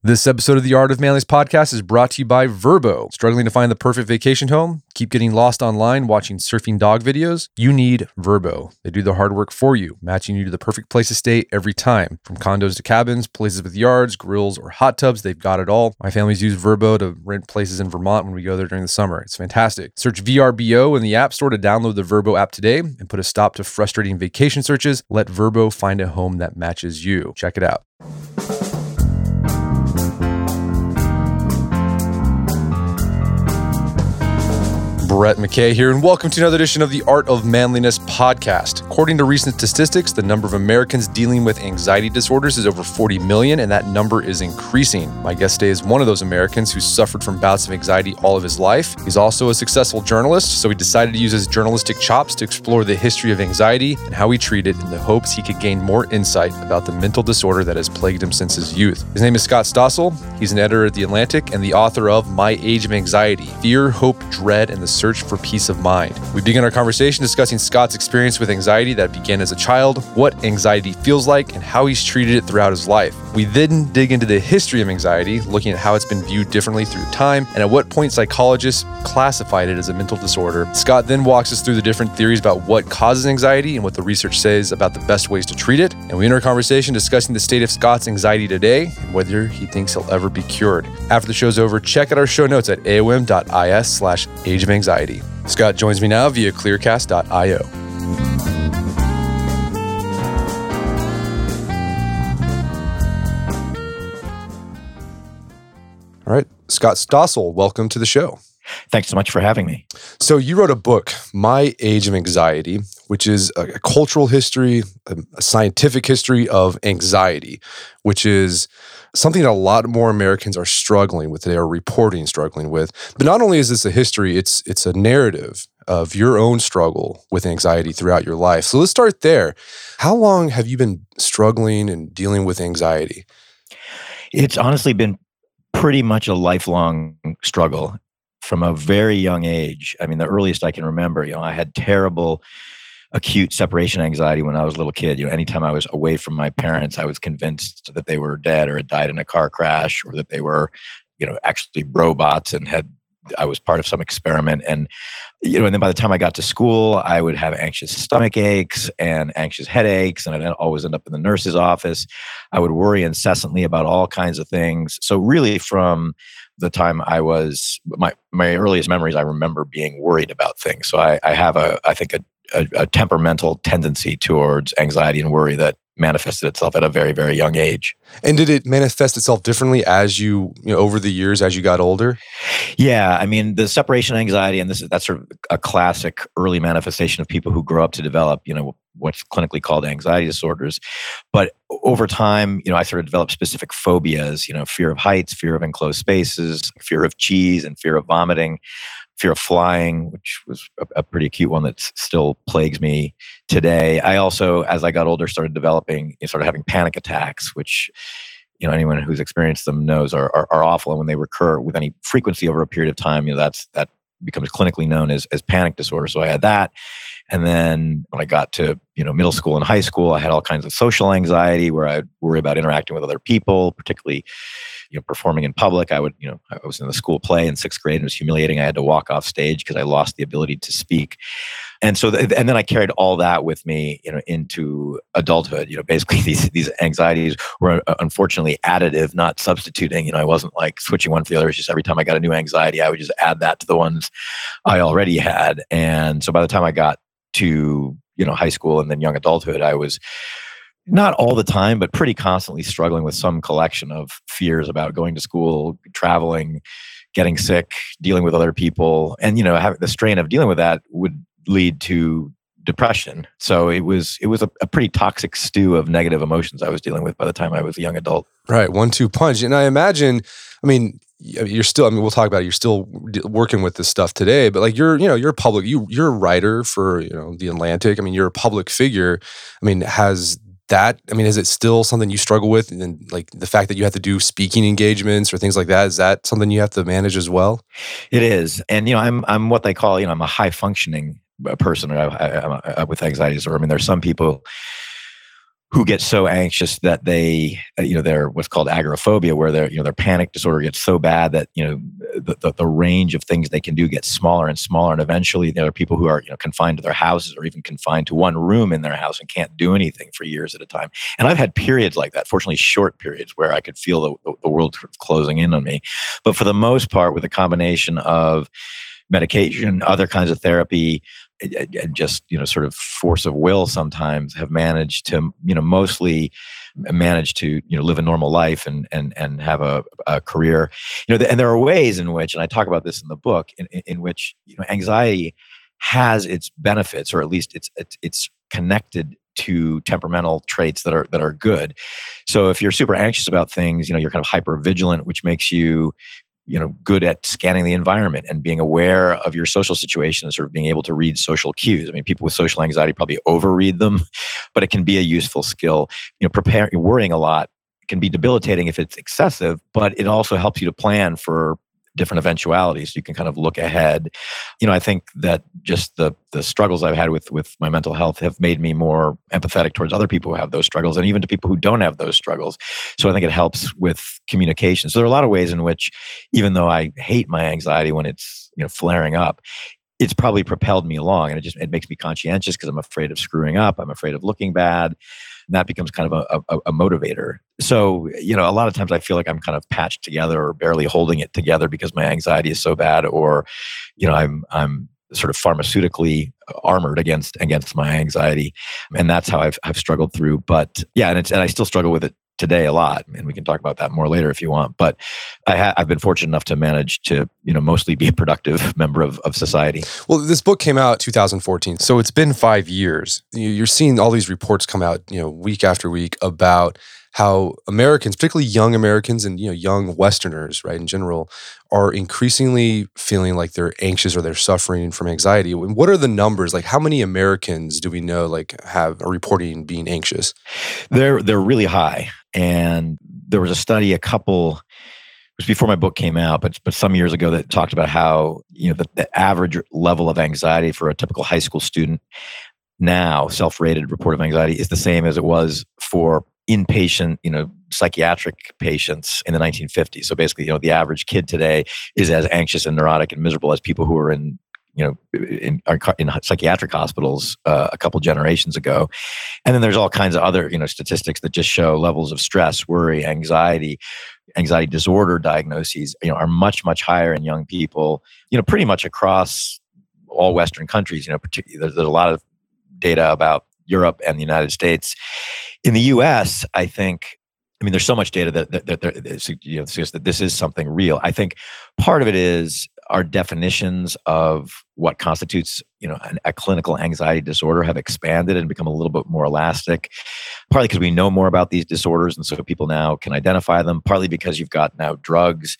This episode of the Art of Manliness podcast is brought to you by Vrbo. Struggling to find the perfect vacation home? Keep getting lost online watching surfing dog videos? You need Vrbo. They do the hard work for you, matching you to the perfect place to stay every time. From condos to cabins, places with yards, grills, or hot tubs, they've got it all. My family's used Vrbo to rent places in Vermont when we go there during the summer. It's fantastic. Search VRBO in the App Store to download the Vrbo app today and put a stop to frustrating vacation searches. Let Vrbo find a home that matches you. Check it out. Brett McKay here, and welcome to another edition of the Art of Manliness podcast. According to recent statistics, the number of Americans dealing with anxiety disorders is over 40 million, and that number is increasing. My guest today is one of those Americans who suffered from bouts of anxiety all of his life. He's also a successful journalist, so he decided to use his journalistic chops to explore the history of anxiety and how he treated it in the hopes he could gain more insight about the mental disorder that has plagued him since his youth. His name is Scott Stossel. He's an editor at The Atlantic and the author of My Age of Anxiety Fear, Hope, Dread, and the search for peace of mind. We begin our conversation discussing Scott's experience with anxiety that began as a child, what anxiety feels like, and how he's treated it throughout his life. We then dig into the history of anxiety, looking at how it's been viewed differently through time, and at what point psychologists classified it as a mental disorder. Scott then walks us through the different theories about what causes anxiety and what the research says about the best ways to treat it. And we end our conversation discussing the state of Scott's anxiety today and whether he thinks he'll ever be cured. After the show's over, check out our show notes at aom.is slash age of anxiety. Scott joins me now via clearcast.io. All right, Scott Stossel, welcome to the show. Thanks so much for having me. So, you wrote a book, My Age of Anxiety, which is a, cultural history, a scientific history of anxiety, which is something that a lot more Americans are struggling with. They are reporting struggling with. But not only is this a history, it's it's a narrative of your own struggle with anxiety throughout your life. So let's start there. How long have you been struggling and dealing with anxiety? It's honestly been pretty much a lifelong struggle from a very young age. I mean, the earliest I can remember, you know, I had terrible acute separation anxiety when I was a little kid. You know, anytime I was away from my parents, I was convinced that they were dead or had died in a car crash or that they were, you know, actually robots and had I was part of some experiment. And you know, and then by the time I got to school, I would have anxious stomach aches and anxious headaches, and I'd always end up in the nurse's office. I would worry incessantly about all kinds of things. So really, from the time I was my my earliest memories, I remember being worried about things. So I, I have a I think a, a, a temperamental tendency towards anxiety and worry that manifested itself at a very very young age. And did it manifest itself differently as you, you know, over the years as you got older? Yeah i mean the separation anxiety and this is that's sort of a classic early manifestation of people who grow up to develop you know what's clinically called anxiety disorders. But over time you know i sort of developed specific phobias you know fear of heights fear of enclosed spaces fear of cheese and fear of vomiting fear of flying, which was a, a, pretty acute one that still plagues me today. I also, as I got older, started developing, started having panic attacks, which you know anyone who's experienced them knows are, are, are awful. And when they recur with any frequency over a period of time, you know that's that becomes clinically known as as panic disorder. So I had that. And then when I got to you know middle school and high school, I had all kinds of social anxiety where I'd worry about interacting with other people, particularly you know performing in public. I would you know I was in the school play in sixth grade and it was humiliating. I had to walk off stage because I lost the ability to speak. And so, th- and then I carried all that with me, you know, into adulthood. You know, basically these these anxieties were uh, unfortunately additive, not substituting. You know, I wasn't like switching one for the other. It's just every time I got a new anxiety, I would just add that to the ones I already had. And so, by the time I got to you know high school and then young adulthood, I was not all the time, but pretty constantly struggling with some collection of fears about going to school, traveling, getting sick, dealing with other people, and you know, having the strain of dealing with that would lead to depression. So it was it was a, a, pretty toxic stew of negative emotions I was dealing with by the time I was a young adult. Right, one two punch. And I imagine, I mean, you're still. I mean, we'll talk about it. You're still working with this stuff today, but like you're, you know, you're a public. You you're a writer for you know the Atlantic. I mean, you're a public figure. I mean, has that i mean is it still something you struggle with? And like the fact that you have to do speaking engagements or things like that is that something you have to manage as well? It is. And you know i'm i'm what they call you know i'm a high functioning uh, person I, I, I, with anxiety disorder i mean there's some people who get so anxious that they, uh, you know, they're what's called agoraphobia, where their, you know, their panic disorder gets so bad that, you know, the, the, the, range of things they can do gets smaller and smaller. And eventually there are people who are, you know, confined to their houses or even confined to one room in their house and can't do anything for years at a time. And I've had periods like that, fortunately short periods where I could feel the, the world closing in on me. But for the most part, with a combination of medication, other kinds of therapy, and just you know sort of force of will sometimes have managed to you know mostly manage to you know live a normal life and and and have a, a career you know and there are ways in which and i talk about this in the book in, in which you know anxiety has its benefits or at least it's it's, it's connected to temperamental traits that are that are good. So if you're super anxious about things, you know, you're kind of hyper vigilant, which makes you you know good at scanning the environment and being aware of your social situation and sort of being able to read social cues. I mean people with social anxiety probably overread them but it can be a useful skill. You know preparing worrying a lot can be debilitating if it's excessive but it also helps you to plan for different eventualities. You can kind of look ahead. You know, I think that just the the struggles I've had with with my mental health have made me more empathetic towards other people who have those struggles, and even to people who don't have those struggles. So I think it helps with communication. So there are a lot of ways in which, even though I hate my anxiety when it's you know flaring up, it's probably propelled me along and it just it makes me conscientious because i'm afraid of screwing up i'm afraid of looking bad and that becomes kind of a, a, a, motivator. So, you know, a lot of times I feel like I'm kind of patched together or barely holding it together because my anxiety is so bad, or, you know, I'm I'm sort of pharmaceutically armored against against my anxiety, and that's how I've I've struggled through. But yeah, and and I still struggle with it today a lot and we can talk about that more later if you want but I ha- i've been fortunate enough to manage to you know mostly be a productive member of, of society well this book came out 2014 so it's been five years you're seeing all these reports come out you know week after week about how Americans, particularly young Americans and you know young Westerners, right in general, are increasingly feeling like they're anxious or they're suffering from anxiety. What are the numbers? Like, how many Americans do we know like have are reporting being anxious? They're they're really high, and there was a study a couple it was before my book came out, but but some years ago that talked about how you know the, the average level of anxiety for a typical high school student now, self-rated report of anxiety, is the same as it was for inpatient, you know, psychiatric patients in the 1950s. So basically, you know, the average kid today is as anxious and neurotic and miserable as people who are in you know in, in psychiatric hospitals uh, a couple generations ago and then there's all kinds of other you know statistics that just show levels of stress worry anxiety anxiety disorder diagnoses you know are much much higher in young people you know pretty much across all western countries you know particularly there's, there's a lot of data about europe and the united states in the us i think I mean, there's so much data that, that, that, that you know, suggests that this is something real. I think part of it is our definitions of what constitutes you know an, a clinical anxiety disorder have expanded and become a little bit more elastic partly because we know more about these disorders and so people now can identify them partly because you've got now drugs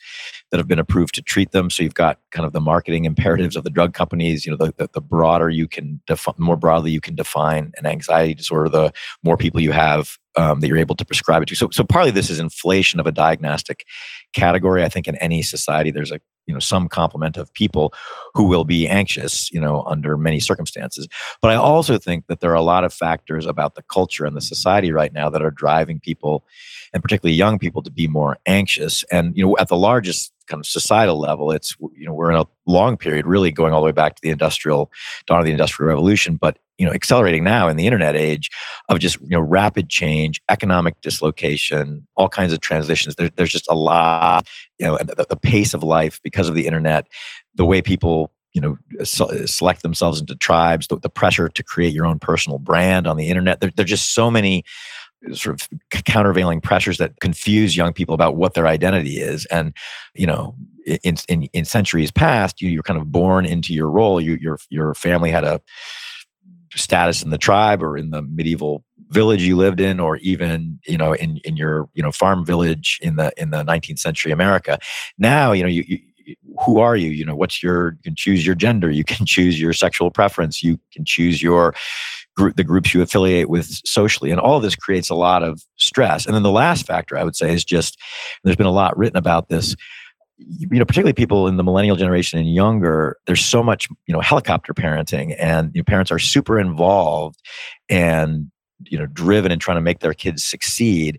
that have been approved to treat them. So you've got kind of the marketing imperatives of the drug companies you know the, the, the broader you can define more broadly you can define an anxiety disorder the more people you have um, that you're able to prescribe it to. So, so partly this is inflation of a diagnostic category. I think in any society there's a you know some complement of people who will be anxious you know under many circumstances. But i also think that there are a lot of factors about the culture and the society right now that are driving people and particularly young people to be more anxious. And you know at the largest kind of societal level it's you know we're in a long period really going all the way back to the industrial dawn of the industrial revolution but you know accelerating now in the internet age of just you know rapid change economic dislocation all kinds of transitions. There, there's just a lot you know the, the, pace of life because of the internet the way people you know select themselves into tribes the, the pressure to create your own personal brand on the internet. There, just so many sort of countervailing pressures that confuse young people about what their identity is. And you know in in, in centuries past you you're kind of born into your role. You your your family had a status in the tribe or in the medieval village you lived in or even you know in in your you know farm village in the in the 19th century america. Now you know you, you who are you? You know what's your you can choose your gender. You can choose your sexual preference. You can choose your group the groups you affiliate with socially and all this creates a lot of stress. And then the last factor i would say is just there's been a lot written about this. You know particularly people in the millennial generation and younger there's so much you know helicopter parenting and you know, parents are super involved and you know driven and trying to make their kids succeed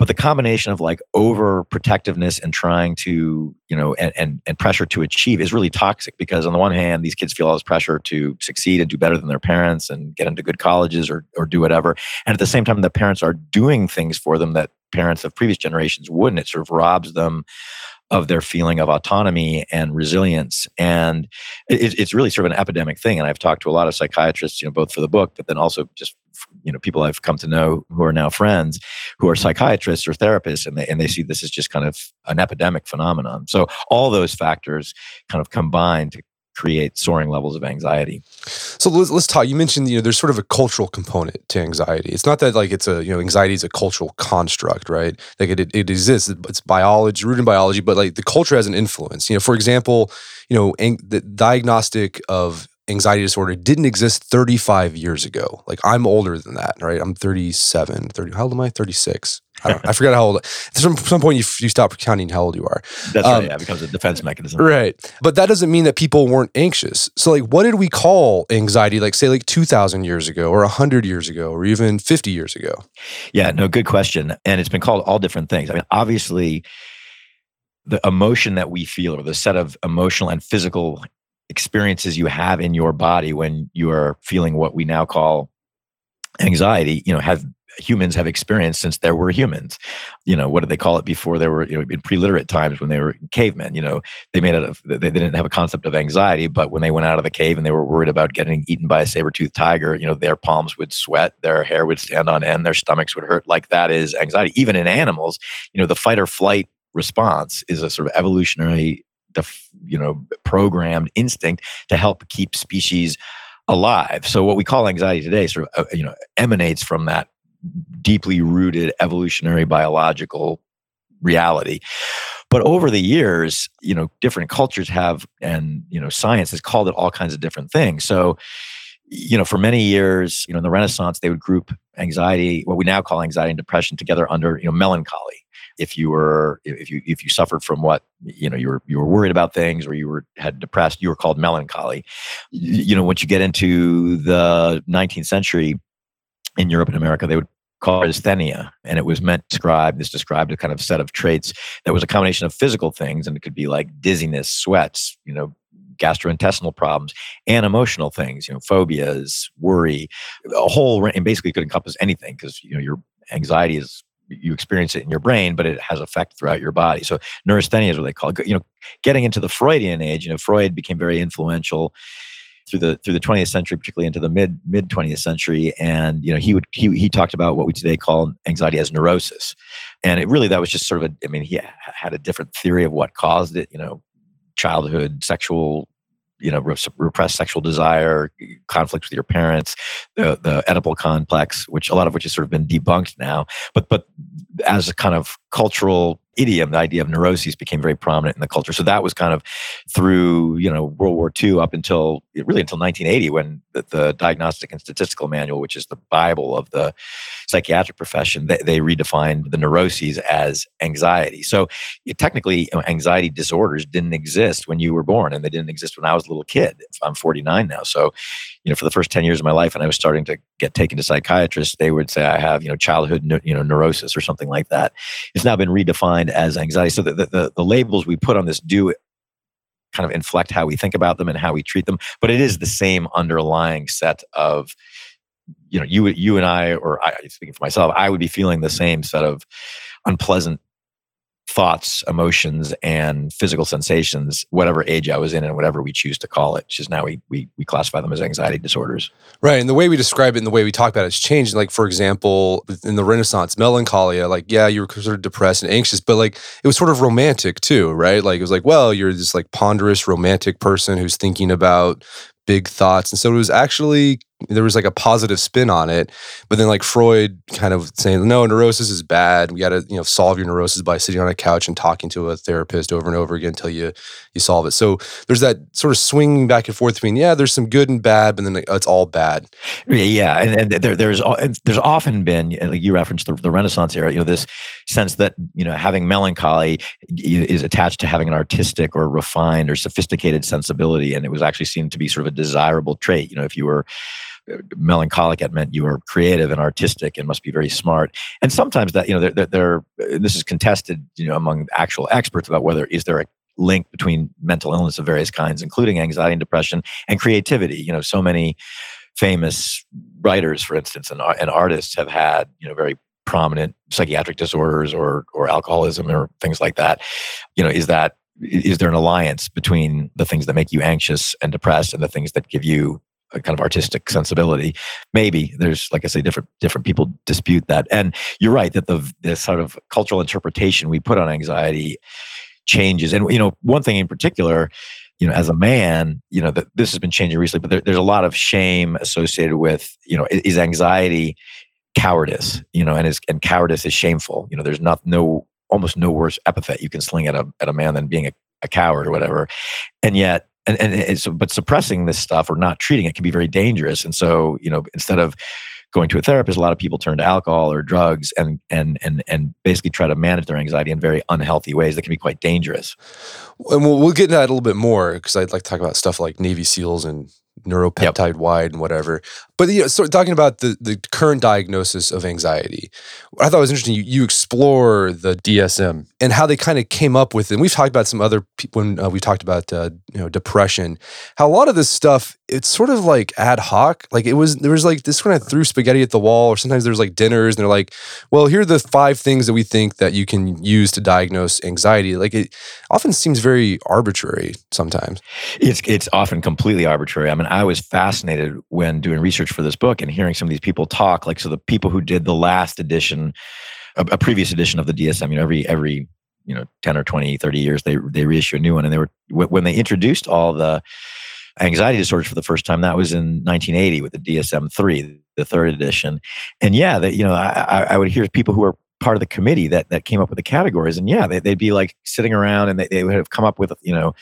but the combination of like overprotectiveness and trying to you know and, and and pressure to achieve is really toxic because on the one hand these kids feel all this pressure to succeed and do better than their parents and get into good colleges or or do whatever and at the same time the parents are doing things for them that parents of previous generations wouldn't it sort of robs them of their feeling of autonomy and resilience. And it, it's really sort of an epidemic thing. And I've talked to a lot of psychiatrists, you know, both for the book, but then also just you know people I've come to know who are now friends who are psychiatrists or therapists, and they and they see this as just kind of an epidemic phenomenon. So all those factors kind of combine to create soaring levels of anxiety. So let's, let's talk. You mentioned you know there's sort of a cultural component to anxiety. It's not that like it's a you know anxiety is a cultural construct, right? Like it, it, exists. It's biology, rooted in biology, but like the culture has an influence. You know, for example, you know, ang- the diagnostic of anxiety disorder didn't exist 35 years ago. Like I'm older than that, right? I'm 37, 30. How old am I? 36. I, I forgot how old. At some, some point, you, you stop counting how old you are. That's um, right. Yeah, it becomes a defense mechanism. Right. But that doesn't mean that people weren't anxious. So, like, what did we call anxiety, like, say, like 2,000 years ago or 100 years ago or even 50 years ago? Yeah, no, good question. And it's been called all different things. I mean, obviously, the emotion that we feel or the set of emotional and physical experiences you have in your body when you are feeling what we now call anxiety you know have humans have experienced since there were humans. You know what did they call it before they were you know in pre-literate times when they were cavemen you know they made it they didn't have a concept of anxiety but when they went out of the cave and they were worried about getting eaten by a saber-toothed tiger you know their palms would sweat their hair would stand on end their stomachs would hurt. Like that is anxiety. Even in animals you know the fight or flight response is a sort of evolutionary you know programmed instinct to help keep species alive. So what we call anxiety today sort of uh, you know emanates from that deeply rooted evolutionary biological reality. But over the years, you know, different cultures have, and you know, science has called it all kinds of different things. So, you know, for many years, you know, in the Renaissance, they would group anxiety, what we now call anxiety and depression, together under, you know, melancholy if you were if you if you suffered from what you know you were you were worried about things or you were had depressed you were called melancholy. You know once you get into the 19th century in Europe and America they would call it asthenia and it was meant to describe this described a kind of set of traits that was a combination of physical things and it could be like dizziness sweats you know gastrointestinal problems and emotional things you know phobias worry a whole and basically could encompass anything because you know your anxiety is you experience it in your brain, but it has effect throughout your body. So neurasthenia is what they call it. You know, getting into the Freudian age, you know, Freud became very influential through the through the 20th century, particularly into the mid mid 20th century. And you know, he would he he talked about what we today call anxiety as neurosis, and it really that was just sort of a. I mean, he had a different theory of what caused it. You know, childhood sexual you know repressed sexual desire conflict with your parents the the oedipal complex which a lot of which has sort of been debunked now. But but as a kind of cultural idiom, the idea of neuroses became very prominent in the culture. So that was kind of through, you know, World War II up until really until 1980 when the, the Diagnostic and Statistical Manual, which is the Bible of the psychiatric profession, they, they redefined the neuroses as anxiety. So it, technically, you know, anxiety disorders didn't exist when you were born and they didn't exist when I was a little kid. I'm 49 now. So, you know, for the first 10 years of my life, and I was starting to get taken to psychiatrists, they would say I have, you know, childhood, you know, neurosis or something like that. It's now been redefined as anxiety. So the, the, the labels we put on this do kind of inflect how we think about them and how we treat them, but it is the same underlying set of, you know, you you and I, or I speaking for myself, I would be feeling the same set of unpleasant thoughts, emotions, and physical sensations, whatever age I was in and whatever we choose to call it. Just now we, we, we classify them as anxiety disorders. Right. And the way we describe it and the way we talk about it has changed. Like, for example, in the Renaissance, melancholia, like, yeah, you were sort of depressed and anxious, but like it was sort of romantic too, right? Like, it was like, well, you're this like ponderous romantic person who's thinking about big thoughts. And so it was actually there was like a positive spin on it but then like freud kind of saying no neurosis is bad. We got to you know solve your neurosis by sitting on a couch and talking to a therapist over and over again until you you solve it. So there's that sort of swinging back and forth between yeah there's some good and bad but then like, it's all bad. Yeah and, and there, there's there's often been like you referenced the, the renaissance era you know this sense that you know having melancholy is attached to having an artistic or refined or sophisticated sensibility and it was actually seen to be sort of a desirable trait you know if you were melancholic, it meant you were creative and artistic and must be very smart. And sometimes that, you know, they're, they're, this is contested, you know, among actual experts about whether is there a link between mental illness of various kinds, including anxiety and depression and creativity. You know, so many famous writers, for instance, and, and artists have had, you know, very prominent psychiatric disorders or or alcoholism or things like that. You know, is that is there an alliance between the things that make you anxious and depressed and the things that give you a kind of artistic sensibility. Maybe there's like i say different different people dispute that. And you're right that the the sort of cultural interpretation we put on anxiety changes. And you know one thing in particular you know as a man you know that this has been changing recently but there, there's a lot of shame associated with you know is anxiety cowardice you know and is and cowardice is shameful. You know there's not no almost no worse epithet you can sling at a at a man than being a, a coward or whatever. And yet, and, and it's, but suppressing this stuff or not treating it can be very dangerous. And so, you know, instead of going to a therapist, a lot of people turn to alcohol or drugs and and and and basically try to manage their anxiety in very unhealthy ways that can be quite dangerous. And we'll, we'll get into that a little bit more because I'd like to talk about stuff like Navy SEALs and neuropeptide yep. wide and whatever. But you know, so talking about the the current diagnosis of anxiety, I thought it was interesting. You, you explore the DSM and how they kind of came up with it. And we've talked about some other people when uh, we talked about uh, you know depression. How a lot of this stuff it's sort of like ad hoc. Like it was there was like this kind of threw spaghetti at the wall, or sometimes there's like dinners and they're like, well, here are the five things that we think that you can use to diagnose anxiety. Like it often seems very arbitrary sometimes. It's it's often completely arbitrary. I mean, I was fascinated when doing research for this book and hearing some of these people talk. Like so, the people who did the last edition, a, a previous edition of the DSM. You know, every every you know 10 or 20 30 years they they reissue a new one and they were when they introduced all the anxiety disorders for the first time. That was in 1980 with the DSM three, the third edition. And yeah, that you know, I, I would hear people who were part of the committee that that came up with the categories, and yeah, they, would be like sitting around and they, they would have come up with you know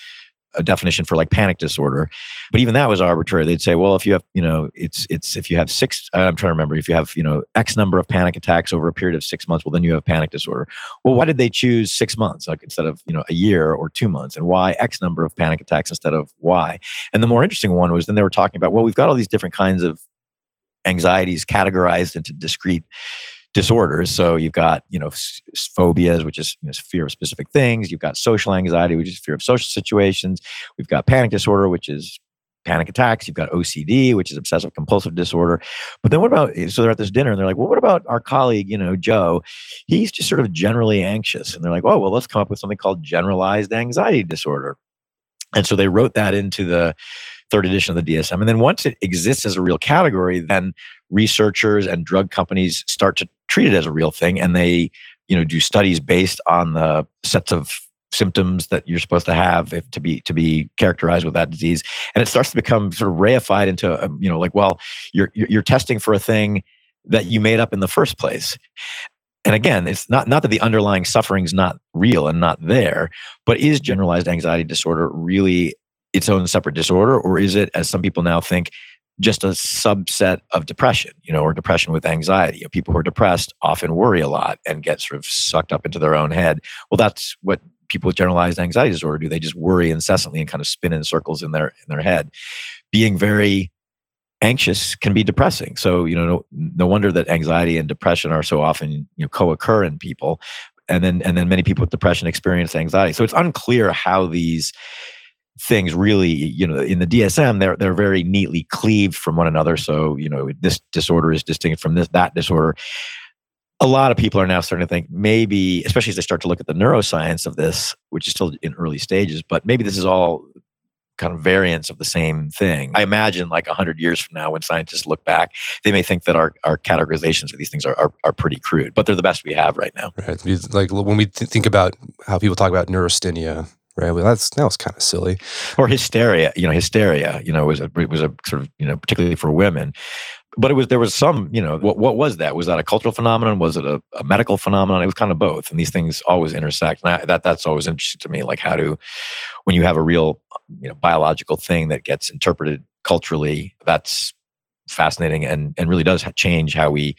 a definition for like panic disorder. But even that was arbitrary. They'd say well if you have you know it's it's if you have six i'm trying to remember if you have you know x number of panic attacks over a period of six months well then you have panic disorder. Well why did they choose six months like instead of you know a year or two months? And why x number of panic attacks instead of y? And the more interesting one was then they were talking about well we've got all these different kinds of anxieties categorized into discrete disorders. So you've got, you know, phobias, which is you know, fear of specific things. You've got social anxiety, which is fear of social situations. We've got panic disorder, which is panic attacks. You've got OCD, which is obsessive compulsive disorder. But then what about, eh, so they're at this dinner and they're like, well, what about our colleague, you know, Joe? He's just sort of generally anxious. And they're like, oh, well, let's come up with something called generalized anxiety disorder. And so they wrote that into the third edition of the DSM. And then once it exists as a real category, then researchers and drug companies start to treat it as a real thing and they you know do studies based on the sets of symptoms that you're supposed to have if, to be to be characterized with that disease. And it starts to become sort of reified into um, you know like well you're you're testing for a thing that you made up in the first place. And again it's not not that the underlying suffering is not real and not there but is generalized anxiety disorder really its own separate disorder or is it as some people now think just a subset of depression, you know, or depression with anxiety. People who are depressed often worry a lot and get sort of sucked up into their own head. Well, that's what people with generalized anxiety disorder do. They just worry incessantly and kind of spin in circles in their in their head. Being very anxious can be depressing. So, you know, no, no wonder that anxiety and depression are so often, you know, co-occur in people. And then and then many people with depression experience anxiety. So it's unclear how these things really you know in the dsm they're they're very neatly cleaved from one another. So you know this disorder is distinct from this that disorder. A lot of people are now starting to think maybe especially as they start to look at the neuroscience of this which is still in early stages but maybe this is all kind of variants of the same thing. I imagine like 100 years from now when scientists look back they may think that our, our categorizations of these things are, are, are pretty crude but they're the best we have right now. Right. Like when we think about how people talk about neurasthenia right? Well, that's that was kind of silly. Or hysteria, you know, hysteria, you know, was a was a sort of you know particularly for women. But it was there was some, you know, what what was that? Was that a cultural phenomenon? Was it a, a medical phenomenon? It was kind of both, and these things always intersect. And I, that that's always interesting to me, like how do when you have a real, you know, biological thing that gets interpreted culturally, that's fascinating and and really does change how we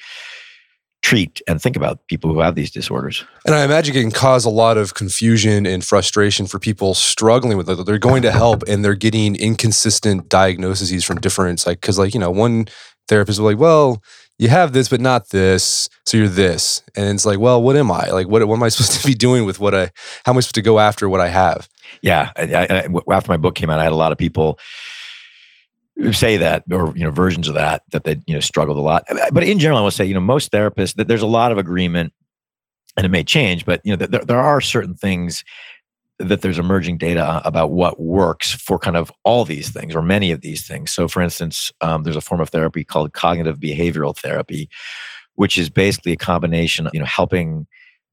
treat and think about people who have these disorders. And I imagine it can cause a lot of confusion and frustration for people struggling with it. They're going to help and they're getting inconsistent diagnoses from different like because like you know one therapists are like, well, you have this, but not this. So you're this. And it's like, well, what am I? Like, what, what am I supposed to be doing with what I, how am I supposed to go after what I have? Yeah. I, I, after my book came out, I had a lot of people say that or you know versions of that that they you know struggled a lot but in general i will say you know most therapists that there's a lot of agreement and it may change but you know there, there are certain things that there's emerging data about what works for kind of all these things or many of these things. So, for instance, um, there's a form of therapy called cognitive behavioral therapy, which is basically a combination of you know helping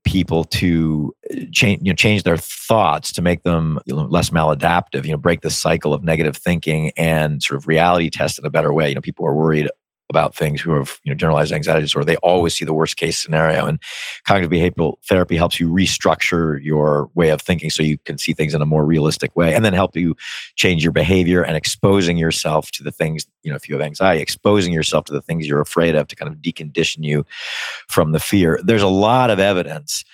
people to uh, change you know change their thoughts to make them you know, less maladaptive you know break the cycle of negative thinking and sort of reality test in a better way. You know people are worried about things who have you know generalized anxiety disorder they always see the worst case scenario. And cognitive behavioral therapy helps you restructure your way of thinking so you can see things in a more realistic way and then help you change your behavior and exposing yourself to the things you know if you have anxiety exposing yourself to the things you're afraid of to kind of decondition you from the fear. There's a lot of evidence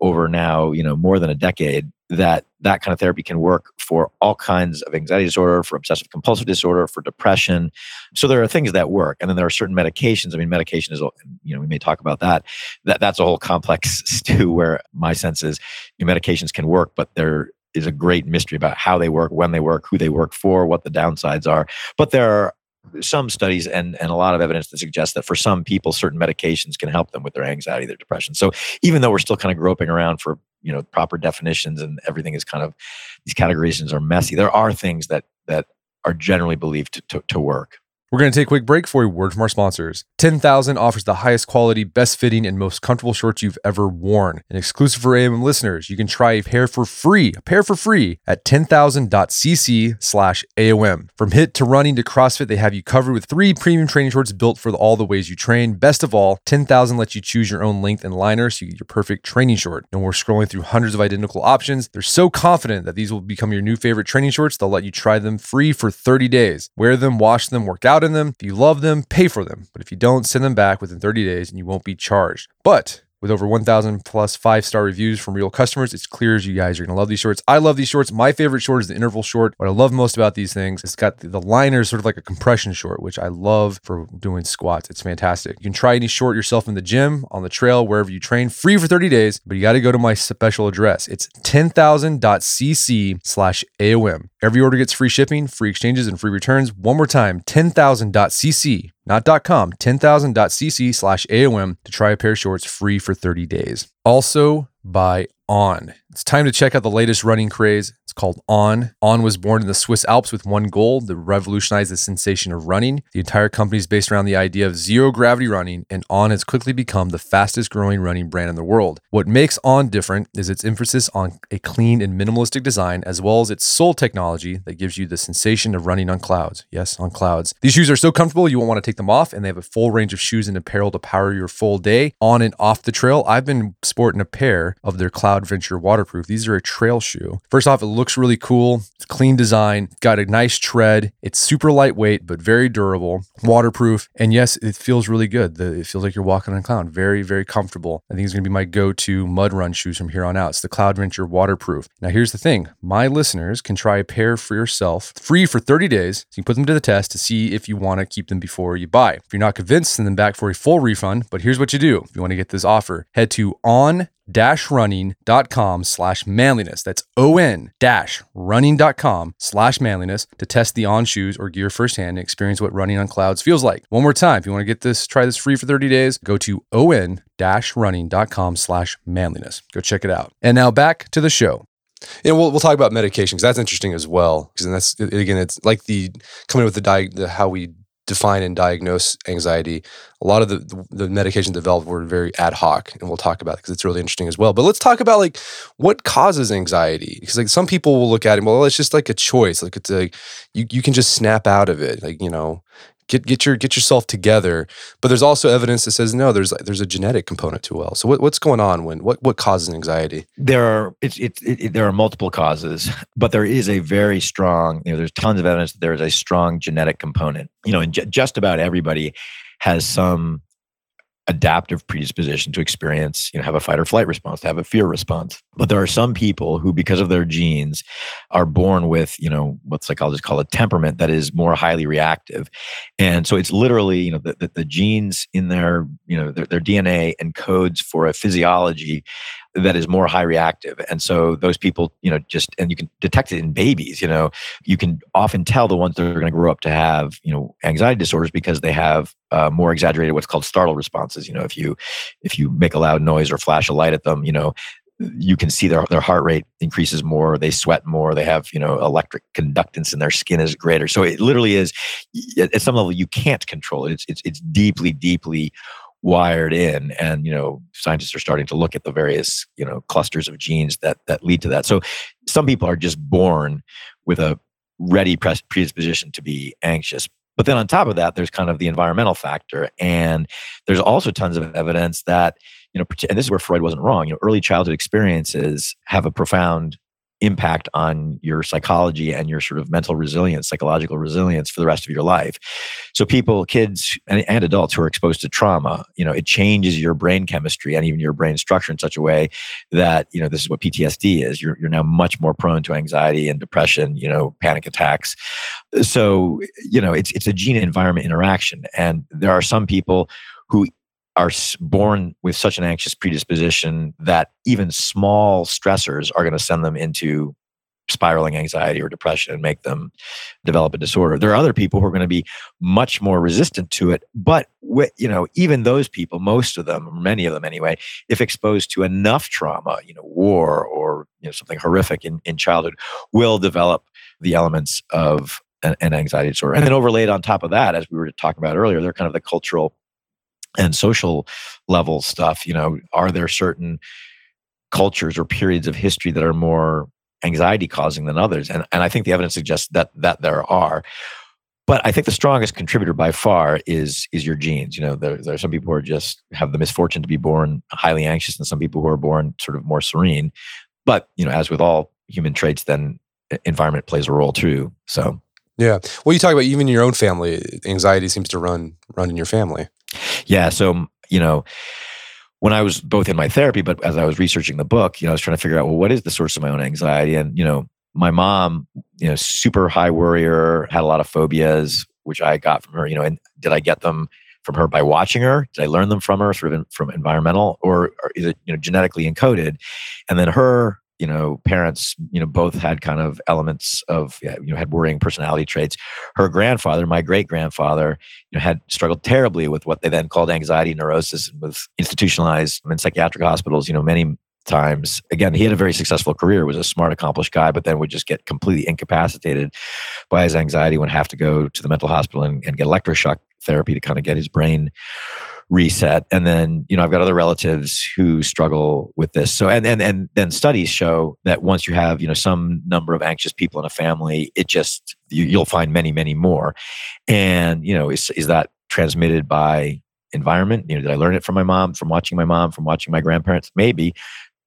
over now you know more than a decade that that kind of therapy can work for all kinds of anxiety disorder, for obsessive compulsive disorder, for depression. So there are things that work, and then there are certain medications. I mean, medication is, you know, we may talk about that. That that's a whole complex stew. Where my sense is, you know, medications can work, but there is a great mystery about how they work, when they work, who they work for, what the downsides are. But there are some studies and, and a lot of evidence that suggests that for some people certain medications can help them with their anxiety their depression so even though we're still kind of groping around for you know proper definitions and everything is kind of these categorizations are messy. There are things that that are generally believed to, to, to work we're going to take a quick break for a word from our sponsors. 10,000 offers the highest quality, best fitting, and most comfortable shorts you've ever worn. And exclusive for AOM listeners, you can try a pair for free, a pair for free at 10,000.cc slash AOM. From HIIT to running to CrossFit, they have you covered with three premium training shorts built for all the ways you train. Best of all, 10,000 lets you choose your own length and liner so you get your perfect training short. And we're scrolling through hundreds of identical options. They're so confident that these will become your new favorite training shorts, they'll let you try them free for 30 days. Wear them, wash them, work out in them. If you love them, pay for them. But if you don't, send them back within 30 days and you won't be charged. But with over 1,000 plus five star reviews from real customers, it's clear as you guys are going to love these shorts. I love these shorts. My favorite short is the interval short. What I love most about these things, it's got the, the liner sort of like a compression short, which I love for doing squats. It's fantastic. You can try any short yourself in the gym, on the trail, wherever you train, free for 30 days, but you got to go to my special address. It's 10,000.cc slash AOM. Every order gets free shipping, free exchanges, and free returns. One more time, 10,000.cc not .com, 10,000.cc slash AOM to try a pair of shorts free for 30 days. Also by On. It's time to check out the latest running craze. It's called On. On was born in the Swiss Alps with one goal to revolutionize the sensation of running. The entire company is based around the idea of zero gravity running, and On has quickly become the fastest growing running brand in the world. What makes On different is its emphasis on a clean and minimalistic design, as well as its sole technology that gives you the sensation of running on clouds. Yes, on clouds. These shoes are so comfortable you won't want to take them off, and they have a full range of shoes and apparel to power your full day on and off the trail. I've been sporting a pair of their Cloudventure waterproof. These are a trail shoe. First off, it looks really cool. It's clean design, got a nice tread. It's super lightweight, but very durable, waterproof. And yes, it feels really good. The, it feels like you're walking on a cloud. Very, very comfortable. I think it's going to be my go to mud run shoes from here on out. It's the Cloudventure waterproof. Now, here's the thing my listeners can try a pair for yourself free for 30 days. So you can put them to the test to see if you want to keep them before you buy. If you're not convinced, send them back for a full refund. But here's what you do if you want to get this offer head to on running.com slash manliness. That's on dash running.com slash manliness to test the on shoes or gear firsthand and experience what running on clouds feels like. One more time, if you want to get this, try this free for 30 days, go to on dash running.com slash manliness. Go check it out. And now back to the show. And we'll, we'll talk about medication because that's interesting as well. Because that's again, it's like the coming with the, di- the how we define and diagnose anxiety. A lot of the, the, the medication developed were very ad hoc, and we'll talk about it because it's really interesting as well. But let's talk about like what causes anxiety because like some people will look at it, well, it's just like a choice, like it's like you you can just snap out of it, like you know get get your get yourself together. But there's also evidence that says no, there's there's a genetic component to well. So what, what's going on when what what causes anxiety? There are it's it, it, there are multiple causes, but there is a very strong you know there's tons of evidence that there is a strong genetic component. You know, and j- just about everybody has some adaptive predisposition to experience, you know, have a fight or flight response, to have a fear response. But there are some people who, because of their genes, are born with, you know, what psychologists call a temperament that is more highly reactive. And so it's literally, you know, the, the, the genes in their, you know, their, their DNA encodes for a physiology that is more high reactive. And so those people, you know, just, and you can detect it in babies, you know, you can often tell the ones that are going to grow up to have, you know, anxiety disorders because they have uh, more exaggerated what's called startle responses. You know, if you, if you make a loud noise or flash a light at them, you know, you can see their, their heart rate increases more they sweat more they have you know electric conductance in their skin is greater so it literally is at some level you can't control it it's it's, it's deeply deeply wired in and you know scientists are starting to look at the various you know clusters of genes that that lead to that. So some people are just born with a ready predisposition to be anxious. But then on top of that there's kind of the environmental factor and there's also tons of evidence that you know and this is where freud wasn't wrong. You know early childhood experiences have a profound impact on your psychology and your sort of mental resilience, psychological resilience for the rest of your life. So people, kids and, and, adults who are exposed to trauma, you know, it changes your brain chemistry and even your brain structure in such a way that, you know, this is what PTSD is. You're, you're now much more prone to anxiety and depression, you know, panic attacks. So, you know, it's, it's a gene environment interaction. And there are some people who are born with such an anxious predisposition that even small stressors are going to send them into spiraling anxiety or depression and make them develop a disorder. There are other people who are going to be much more resistant to it, but you know, even those people, most of them, many of them anyway, if exposed to enough trauma, you know, war or you know something horrific in, in childhood, will develop the elements of an, an anxiety disorder. And then overlaid on top of that, as we were talking about earlier, they're kind of the cultural and social level stuff you know are there certain cultures or periods of history that are more anxiety causing than others? And, and i think the evidence suggests that that there are. But i think the strongest contributor by far is is your genes. You know there, there are some people who are just have the misfortune to be born highly anxious and some people who are born sort of more serene. But you know as with all human traits then environment plays a role too so. Yeah. Well you talk about even in your own family anxiety seems to run run in your family yeah. So, mm, you know, when I was both in my therapy, but as I was researching the book, you know, I was trying to figure out, well, what is the source of my own anxiety? And, you know, my mom, you know, super high worrier, had a lot of phobias, which I got from her, you know, and did I get them from her by watching her? Did I learn them from her sort of in, from environmental or, or is it, you know, genetically encoded? And then her you know parents you know both had kind of elements of you know had worrying personality traits. Her grandfather my great grandfather you know had struggled terribly with what they then called anxiety neurosis and was institutionalized in psychiatric hospitals you know many times. Again he had a very successful career was a smart accomplished guy but then would just get completely incapacitated by his anxiety would have to go to the mental hospital and, and get electroshock therapy to kind of get his brain reset. And then you know i've got other relatives who struggle with this. So and and and then studies show that once you have you know some number of anxious people in a family it just you, will find many many more. And you know is is that transmitted by environment? You know did i learn it from my mom from watching my mom from watching my grandparents? Maybe.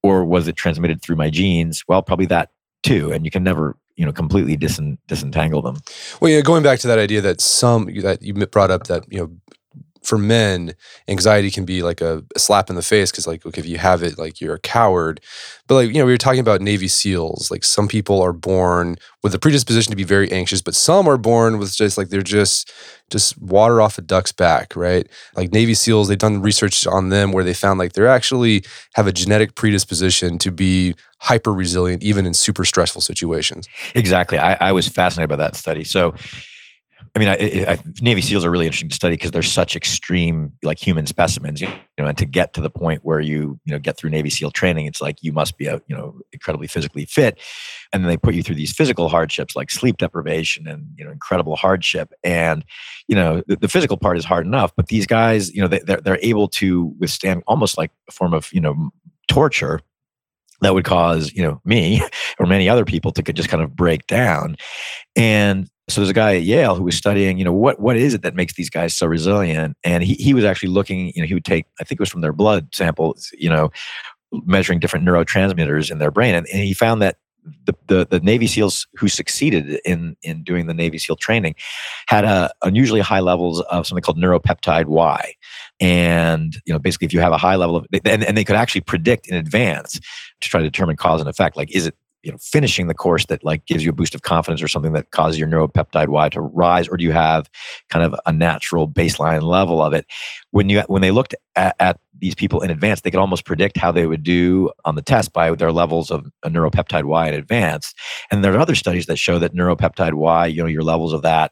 Or was it transmitted through my genes? Well probably that too. And you can never you know completely disentangle them. Well yeah going back to that idea that some that you brought up that you know for men, anxiety can be like a, a slap in the face because, like, look, if you have it, like, you're a coward. But, like, you know, we were talking about Navy SEALs. Like, some people are born with a predisposition to be very anxious, but some are born with just like they're just just water off a duck's back, right? Like Navy SEALs, they've done research on them where they found like they're actually have a genetic predisposition to be hyper resilient even in super stressful situations. Exactly. I, I was fascinated by that study. So I mean, I, I, Navy SEALs are really interesting to study because they're such extreme, like human specimens. You know, and to get to the point where you, you know, get through Navy SEAL training, it's like you must be a, you know, incredibly physically fit, and then they put you through these physical hardships like sleep deprivation and you know, incredible hardship. And you know, the, the physical part is hard enough, but these guys, you know, they, they're they're able to withstand almost like a form of you know torture that would cause you know me or many other people to just kind of break down. And so there's a guy at Yale who was studying, you know, what what is it that makes these guys so resilient? And he he was actually looking, you know, he would take, I think it was from their blood samples, you know, measuring different neurotransmitters in their brain, and, and he found that the, the, the Navy SEALs who succeeded in in doing the Navy SEAL training had a unusually high levels of something called neuropeptide Y, and you know basically if you have a high level of and, and they could actually predict in advance to try to determine cause and effect. Like is it you know finishing the course that like gives you a boost of confidence or something that causes your neuropeptide Y to rise, or do you have kind of a natural baseline level of it? When you when they looked at, at these people in advance, they could almost predict how they would do on the test by their levels of a neuropeptide Y in advance. And there are other studies that show that neuropeptide Y, you know, your levels of that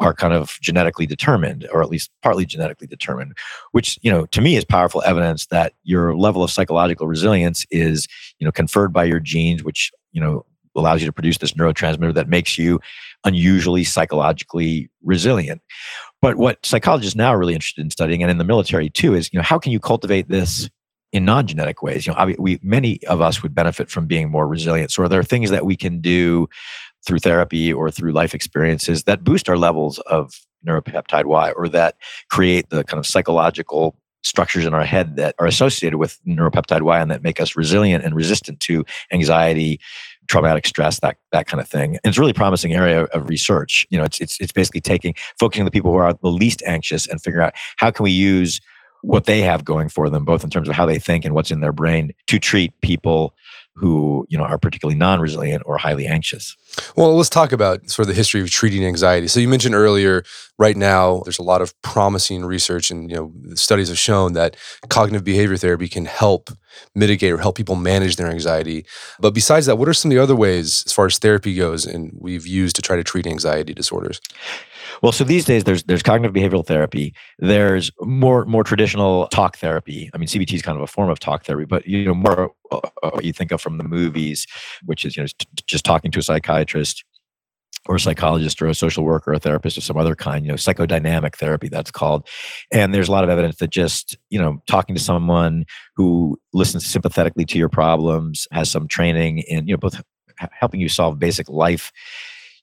are kind of genetically determined, or at least partly genetically determined, which, you know, to me is powerful evidence that your level of psychological resilience is, you know, conferred by your genes, which, you know, allows you to produce this neurotransmitter that makes you unusually psychologically resilient. But what psychologists now are really interested in studying, and in the military too, is you know how can you cultivate this in non-genetic ways? You know, we many of us would benefit from being more resilient. So, are there things that we can do through therapy or through life experiences that boost our levels of neuropeptide Y, or that create the kind of psychological structures in our head that are associated with neuropeptide Y and that make us resilient and resistant to anxiety, traumatic stress, that that kind of thing. And it's really promising area of research. You know, it's it's it's basically taking focusing on the people who are the least anxious and figuring out how can we use what they have going for them, both in terms of how they think and what's in their brain, to treat people who you know are particularly non-resilient or highly anxious. Well, let's talk about sort of the history of treating anxiety. So you mentioned earlier, right now there's a lot of promising research, and you know studies have shown that cognitive behavior therapy can help mitigate or help people manage their anxiety. But besides that, what are some of the other ways, as far as therapy goes, and we've used to try to treat anxiety disorders? Well, so these days there's there's cognitive behavioral therapy. There's more more traditional talk therapy. I mean, CBT is kind of a form of talk therapy, but you know more uh, uh, what you think of from the movies, which is you know just talking to a psychiatrist or a psychologist or a social worker or a therapist of some other kind, you know, psychodynamic therapy that's called. And there's a lot of evidence that just, you know, talking to someone who listens sympathetically to your problems, has some training in, you know, both helping you solve basic life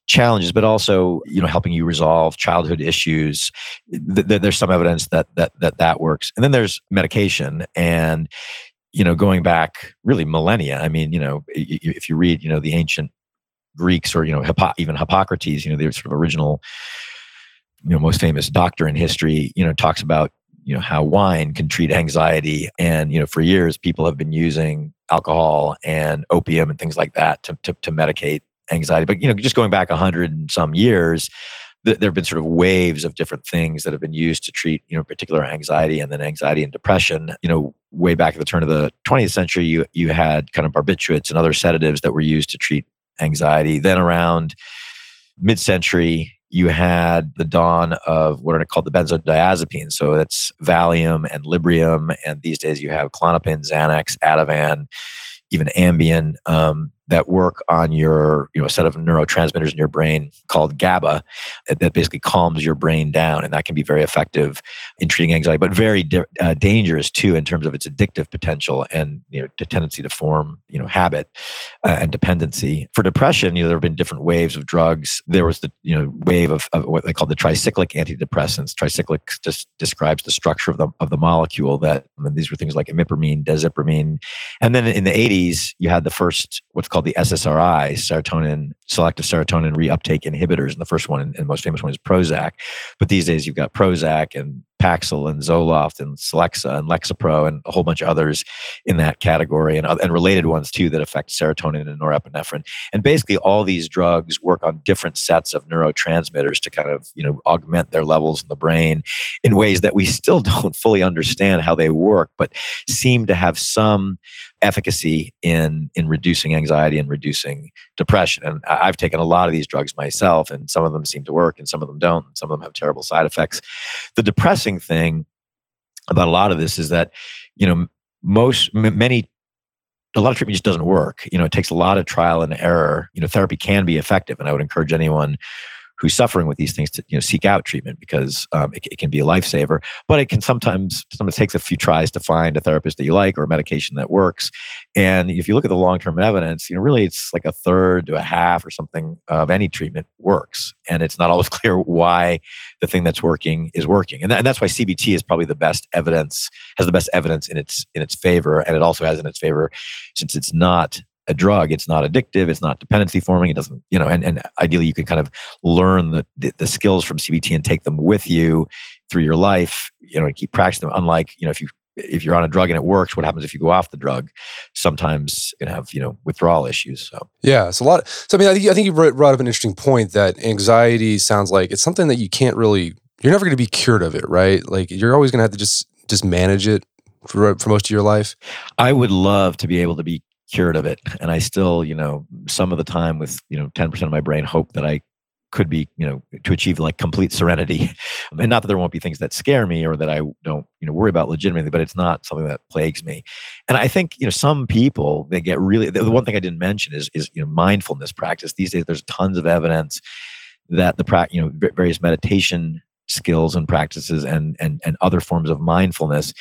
challenges, but also you know helping you resolve childhood issues. Th- th- there's some evidence that that that that works, and then there's medication and you know going back really millennia. I mean, you know, if you read you know the ancient Greeks or you know Hippo- even Hippocrates, you know, the sort of original you know most famous doctor in history, you know, talks about you know how wine can treat anxiety and you know for years people have been using alcohol and opium and things like that to, to, to medicate anxiety. But you know, just going back a hundred and some years, th- there have been sort of waves of different things that have been used to treat you know particular anxiety and then anxiety and depression. You know, way back at the turn of the 20th century, you you had kind of barbiturates and other sedatives that were used to treat anxiety. Then around mid-century, you had the dawn of what are called the benzodiazepines. So that's Valium and Librium, and these days you have Klonopin, Xanax, Ativan, even Ambien. Um, that work on your you know set of neurotransmitters in your brain called GABA that basically calms your brain down, and that can be very effective in treating anxiety, but very di- uh, dangerous too in terms of its addictive potential and you know the tendency to form you know habit uh, and dependency. For depression, you know there have been different waves of drugs. There was the you know wave of, of what they call the tricyclic antidepressants. Tricyclic just describes the structure of the of the molecule that I mean, these were things like imipramine, desipramine, and then in the 80s you had the first what's called called the SSRI, serotonin, selective serotonin reuptake inhibitors. And the first one and, most famous one is Prozac. But these days you've got Prozac and Paxil and Zoloft and Celexa and Lexapro and a whole bunch of others in that category and, and related ones too that affect serotonin and norepinephrine. And basically all these drugs work on different sets of neurotransmitters to kind of, you know, augment their levels in the brain in ways that we still don't fully understand how they work, but seem to have some efficacy in in reducing anxiety and reducing depression. And I've taken a lot of these drugs myself, and some of them seem to work, and some of them don't. And some of them have terrible side effects. The depressing thing about a lot of this is that you know most m- many a lot of treatment just doesn't work. You know, it takes a lot of trial and error. You know, therapy can be effective, and I would encourage anyone who's suffering with these things to you know seek out treatment because um, it, it, can be a lifesaver. But it can sometimes sometimes takes a few tries to find a therapist that you like or a medication that works. And if you look at the long term evidence, you know really it's like a third to a half or something of any treatment works, and it's not always clear why the thing that's working is working. And, and that's why CBT is probably the best evidence has the best evidence in its in its favor, and it also has in its favor since it's not a drug. It's not addictive. It's not dependency forming. It doesn't, you know, and, and ideally you can kind of learn the, the, the skills from CBT and take them with you through your life, you know, and keep practicing them. Unlike, you know, if you if you're on a drug and it works, what happens if you go off the drug? Sometimes you can have you know withdrawal issues. So yeah, it's a lot. So I mean, I think I think you brought up an interesting point that anxiety sounds like it's something that you can't really. You're never going to be cured of it, right? Like you're always going to have to just just manage it for for most of your life. I would love to be able to be cured of it, and I still, you know, some of the time with you know 10% of my brain hope that I could be you know to achieve like complete serenity. And not that there won't be things that scare me or that i don't you know worry about legitimately but it's not something that plagues me. And i think you know some people they get really the one thing i didn't mention is is you know mindfulness practice. These days there's tons of evidence that the you know various meditation skills and practices and and and other forms of mindfulness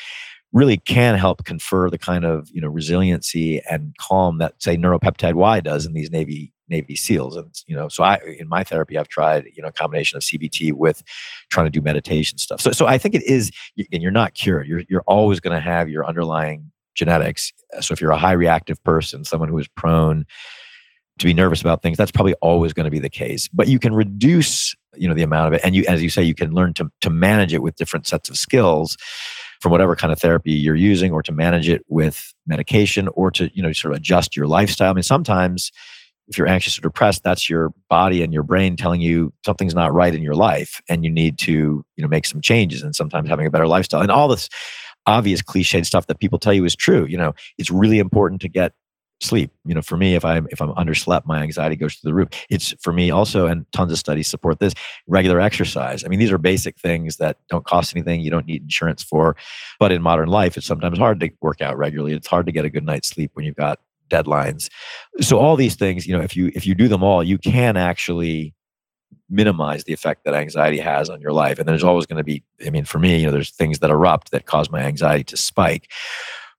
really can help confer the kind of you know resiliency and calm that say neuropeptide y does in these navy Navy SEALs. And, you know, so I, in my therapy, I've tried, you know, a combination of CBT with trying to do meditation stuff. So, so I think it is, and you're not cured. You're, you're always going to have your underlying genetics. So if you're a high reactive person, someone who is prone to be nervous about things, that's probably always going to be the case. But you can reduce, you know, the amount of it. And you, as you say, you can learn to, to manage it with different sets of skills from whatever kind of therapy you're using or to manage it with medication or to, you know, sort of adjust your lifestyle. I mean, sometimes, if you're anxious or depressed that's your body and your brain telling you something's not right in your life and you need to you know make some changes and sometimes having a better lifestyle and all this obvious cliched stuff that people tell you is true you know it's really important to get sleep you know for me if i'm if i'm underslept my anxiety goes through the roof it's for me also and tons of studies support this regular exercise i mean these are basic things that don't cost anything you don't need insurance for but in modern life it's sometimes hard to work out regularly it's hard to get a good night's sleep when you've got deadlines. So all these things, you know, if you if you do them all, you can actually minimize the effect that anxiety has on your life. And there's always going to be, I mean, for me, you know, there's things that erupt that cause my anxiety to spike.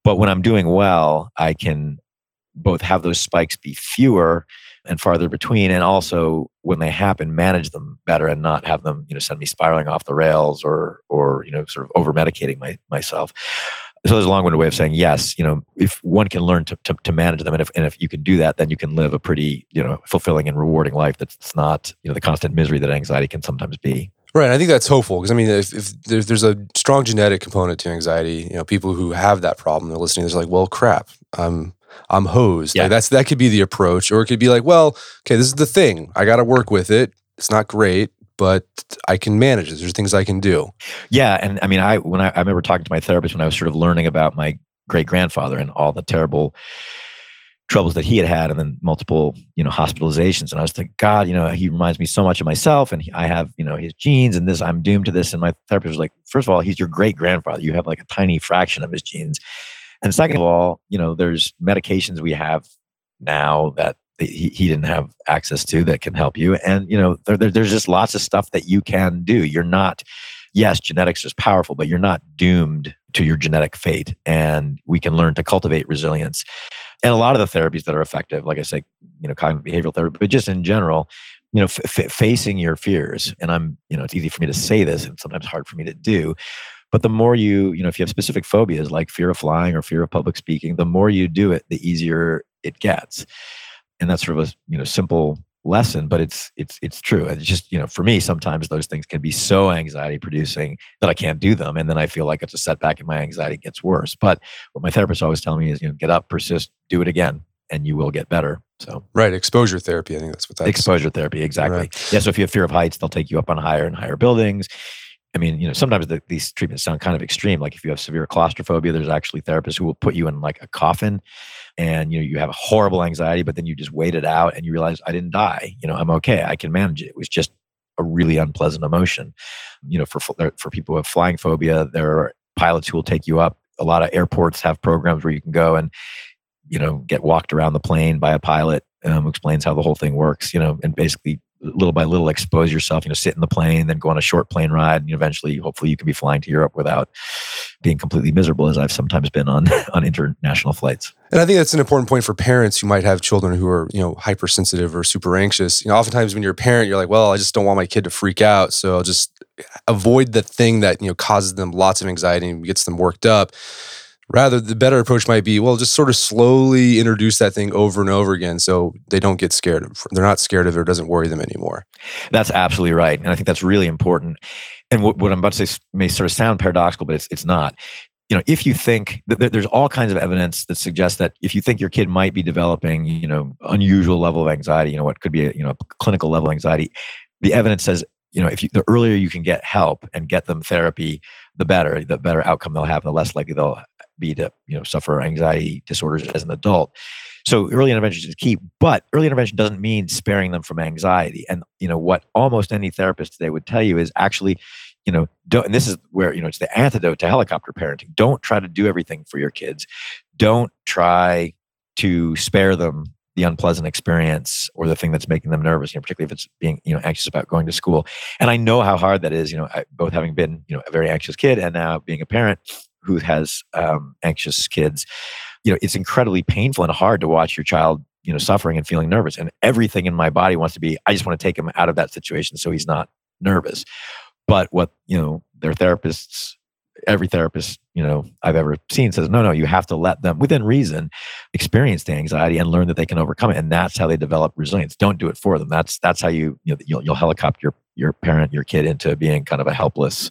But when I'm doing well, I can both have those spikes be fewer and farther between, and also when they happen, manage them better and not have them, you know, send me spiraling off the rails or or you know, sort of over medicating my, myself. So there's a long-winded way of saying yes you know if one can learn to, to, to, manage them and if, and if you can do that then you can live a pretty you know fulfilling and rewarding life that's not you know the constant misery that anxiety can sometimes be. Right i think that's hopeful because i mean if, if there's, there's a strong genetic component to anxiety you know people who have that problem they're listening they're like well crap i'm i'm hosed yeah. Like that's that could be the approach or it could be like well okay this is the thing i got to work with it it's not great but I can manage it. There's things I can do. Yeah, and I mean, I when I, I remember talking to my therapist when I was sort of learning about my great grandfather and all the terrible troubles that he had had, and then multiple you know hospitalizations. And I was like God, you know, he reminds me so much of myself, and he, I have you know his genes, and this I'm doomed to this. And my therapist was like, first of all, he's your great grandfather. You have like a tiny fraction of his genes. And second of all, you know, there's medications we have now that he, he didn't have access to that can help you. And, you know, there, there, there's just lots of stuff that you can do. You're not, yes, genetics is powerful, but you're not doomed to your genetic fate. And we can learn to cultivate resilience. And a lot of the therapies that are effective, like I say, you know, cognitive behavioral therapy, but just in general, you know, f- f- facing your fears. And I'm, you know, it's easy for me to say this and sometimes hard for me to do. But the more you, you know, if you have specific phobias like fear of flying or fear of public speaking, the more you do it, the easier it gets. And that's sort of a you know simple lesson but it's it's it's true. It's just you know for me sometimes those things can be so anxiety producing that i can't do them. And then i feel like it's a setback and my anxiety gets worse. But what my therapist always tell me is you know get up persist do it again and you will get better. So right. Exposure therapy i think that's what that's exposure therapy exactly. Right. yeah so if you have fear of heights they'll take you up on higher and higher buildings I mean, you know, sometimes the, these treatments sound kind of extreme. Like if you have severe claustrophobia, there's actually therapists who will put you in like a coffin and, you know, you have horrible anxiety, but then you just wait it out and you realize I didn't die. You know, I'm okay. I can manage it. It was just a really unpleasant emotion. You know, for, for people who have flying phobia, there are pilots who will take you up. A lot of airports have programs where you can go and, you know, get walked around the plane by a pilot um, who explains how the whole thing works, you know, and basically little by little expose yourself, you know, sit in the plane, then go on a short plane ride, and eventually, hopefully, you can be flying to Europe without being completely miserable, as I've sometimes been on on international flights. And I think that's an important point for parents who might have children who are, you know, hypersensitive or super anxious. You know, oftentimes when you're a parent, you're like, well, I just don't want my kid to freak out, so I'll just avoid the thing that you know causes them lots of anxiety and gets them worked up Rather, the better approach might be, well, just sort of slowly introduce that thing over and over again so they don't get scared. They're not scared of it or doesn't worry them anymore. That's absolutely right. And I think that's really important. And what, what I'm about to say may sort of sound paradoxical, but it's, it's not. You know, if you think that there's all kinds of evidence that suggests that if you think your kid might be developing, you know, unusual level of anxiety, you know, what could be a, you know, clinical level anxiety, the evidence says you know if you, the earlier you can get help and get them therapy the better the better outcome they'll have the less likely they'll be to you know suffer anxiety disorders as an adult. So early intervention is key but early intervention doesn't mean sparing them from anxiety. And you know what almost any therapist today would tell you is actually you know don't and this is where you know it's the antidote to helicopter parenting. Don't try to do everything for your kids. Don't try to spare them the unpleasant experience or the thing that's making them nervous, you know, particularly if it's being, you know, anxious about going to school. And I know how hard that is, you know, I, both having been, you know, a very anxious kid and now being a parent who has um, anxious kids, you know, it's incredibly painful and hard to watch your child, you know, suffering and feeling nervous. And everything in my body wants to be, I just want to take him out of that situation so he's not nervous. But what, you know, their therapists every therapist you know I've ever seen says no no you have to let them within reason experience the anxiety and learn that they can overcome it and that's how they develop resilience don't do it for them that's that's how you you know you'll, you'll helicopter your your parent your kid into being kind of a helpless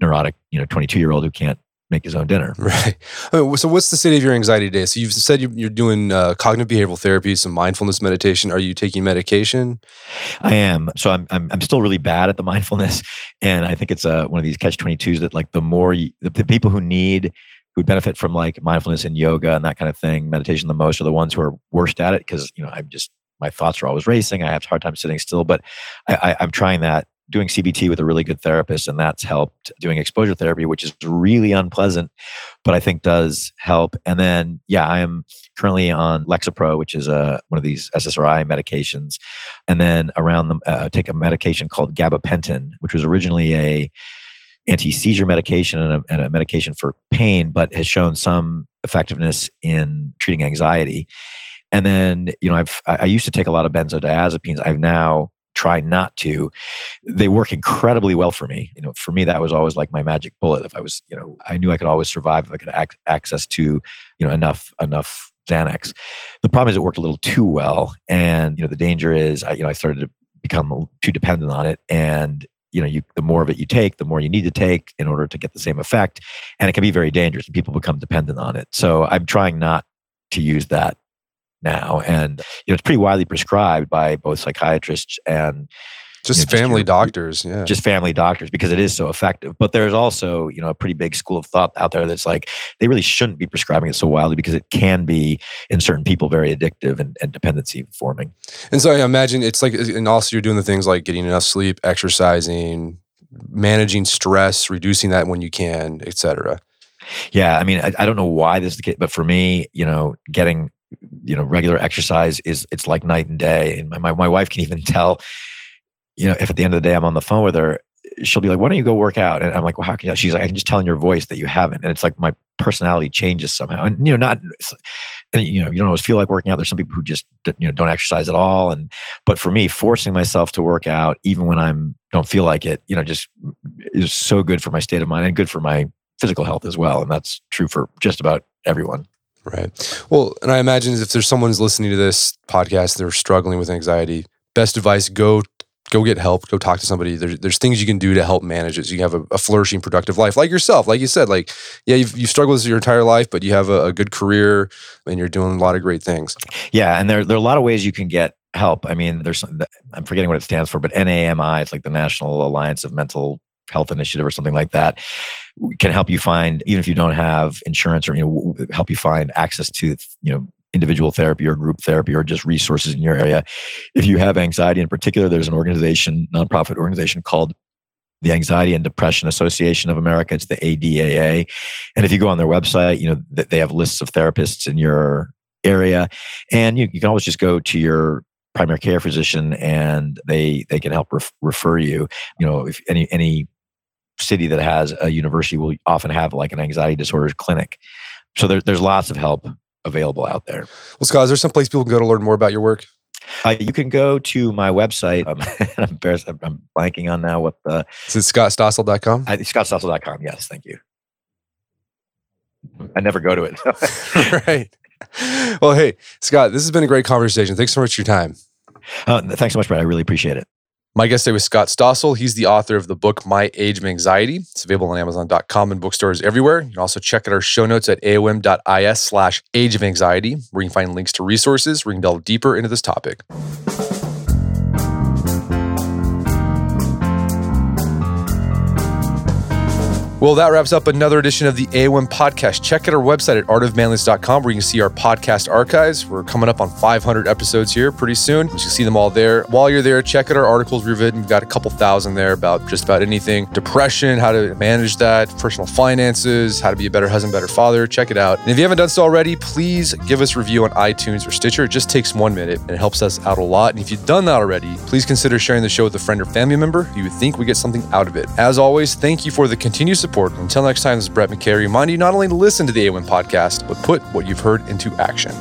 neurotic you know 22 year old who can't make his own dinner. Right. So, what's the state of your anxiety today? So, you've said you're doing uh, cognitive behavioral therapy, some mindfulness meditation. Are you taking medication? I am. So, I'm I'm, I'm still really bad at the mindfulness, and I think it's uh, one of these catch twenty twos that like the more you, the, the people who need who benefit from like mindfulness and yoga and that kind of thing, meditation the most are the ones who are worst at it because you know I'm just my thoughts are always racing. I have a hard time sitting still, but I, I, I'm trying that doing CBT with a really good therapist, and that's helped. Doing exposure therapy, which is really unpleasant, but I think does help. And then, yeah, I am currently on Lexapro, which is a uh, one of these SSRI medications, and then around them, uh, take a medication called gabapentin, which was originally a anti-seizure medication and a, and a medication for pain, but has shown some effectiveness in treating anxiety. And then, you know, I've I used to take a lot of benzodiazepines. I've now try not to they work incredibly well for me. You know for me that was always like my magic bullet. If i was you know i knew i could always survive if i could ac- access to you know enough enough xanax. The problem is it worked a little too well and you know the danger is i you know i started to become too dependent on it and you know you the more of it you take the more you need to take in order to get the same effect and it can be very dangerous and people become dependent on it. So i'm trying not to use that now, and you know it's pretty widely prescribed by both psychiatrists and just you know, family just doctors yeah. just family doctors because it is so effective. But there's also you know a pretty big school of thought out there that's like they really shouldn't be prescribing it so wildly because it can be in certain people very addictive and, and dependency forming. And so i imagine it's like and also you're doing the things like getting enough sleep exercising managing stress reducing that when you can etc yeah i mean I, I don't know why this is the case but for me you know getting you know regular exercise is it's like night and day. And my, my wife can even tell you know if at the end of the day i'm on the phone with her she'll be like why don't you go work out? And i'm like well how can you? She's like i can just tell in your voice that you haven't. And it's like my personality changes somehow. And you know not and you know you don't always feel like working out. There's some people who just you know don't exercise at all. And but for me forcing myself to work out even when i'm don't feel like it you know just is so good for my state of mind and good for my physical health as well. And that's true for just about everyone Right. Well, and I imagine if there's someone who's listening to this podcast, they're struggling with anxiety. Best advice: go go get help. Go talk to somebody. There's there's things you can do to help manage it. So you have a, a flourishing, productive life, like yourself. Like you said, like yeah, you've you've struggled with your entire life, but you have a, a good career and you're doing a lot of great things. Yeah, and there there are a lot of ways you can get help. I mean, there's I'm forgetting what it stands for, but NAMI, it's like the National Alliance of Mental Health Initiative or something like that can help you find even if you don't have insurance or you know help you find access to you know individual therapy or group therapy or just resources in your area if you have anxiety in particular there's an organization nonprofit organization called the Anxiety and Depression Association of America. It's the ADAA. And if you go on their website, you know, they have lists of therapists in your area. And you, you can always just go to your primary care physician and they they can help ref, refer you. You know, if any any city that has a university will often have like an anxiety disorders clinic. So there, there's lots of help available out there. Well, Scott, is there some place people can go to learn more about your work? Uh, you can go to my website. Um, I'm embarrassed. I'm blanking on now what the. Is it scottstossel.com? Uh, scottstossel.com. Yes. Thank you. I never go to it. right. Well, hey, Scott, this has been a great conversation. Thanks so much for your time. Uh, thanks so much, Brad. I really appreciate it. My guest today was Scott Stossel. He's the author of the book My Age of Anxiety. It's available on Amazon.com and bookstores everywhere. You can also check out our show notes at aom.is slash age of anxiety, where you can find links to resources where you can delve deeper into this topic. Well, that wraps up another edition of the AOM podcast. Check out our website at artofmanliness.com where you can see our podcast archives. We're coming up on 500 episodes here pretty soon. You can see them all there. While you're there, check out our articles we've written. We've got a couple thousand there about just about anything depression, how to manage that, personal finances, how to be a better husband, better father. Check it out. And if you haven't done so already, please give us a review on iTunes or Stitcher. It just takes one minute and it helps us out a lot. And if you've done that already, please consider sharing the show with a friend or family member you think would get something out of it. As always, thank you for the continued support support. Until next time, this is Brett McKay. Remind you not only to listen to the AOM podcast, but put what you've heard into action.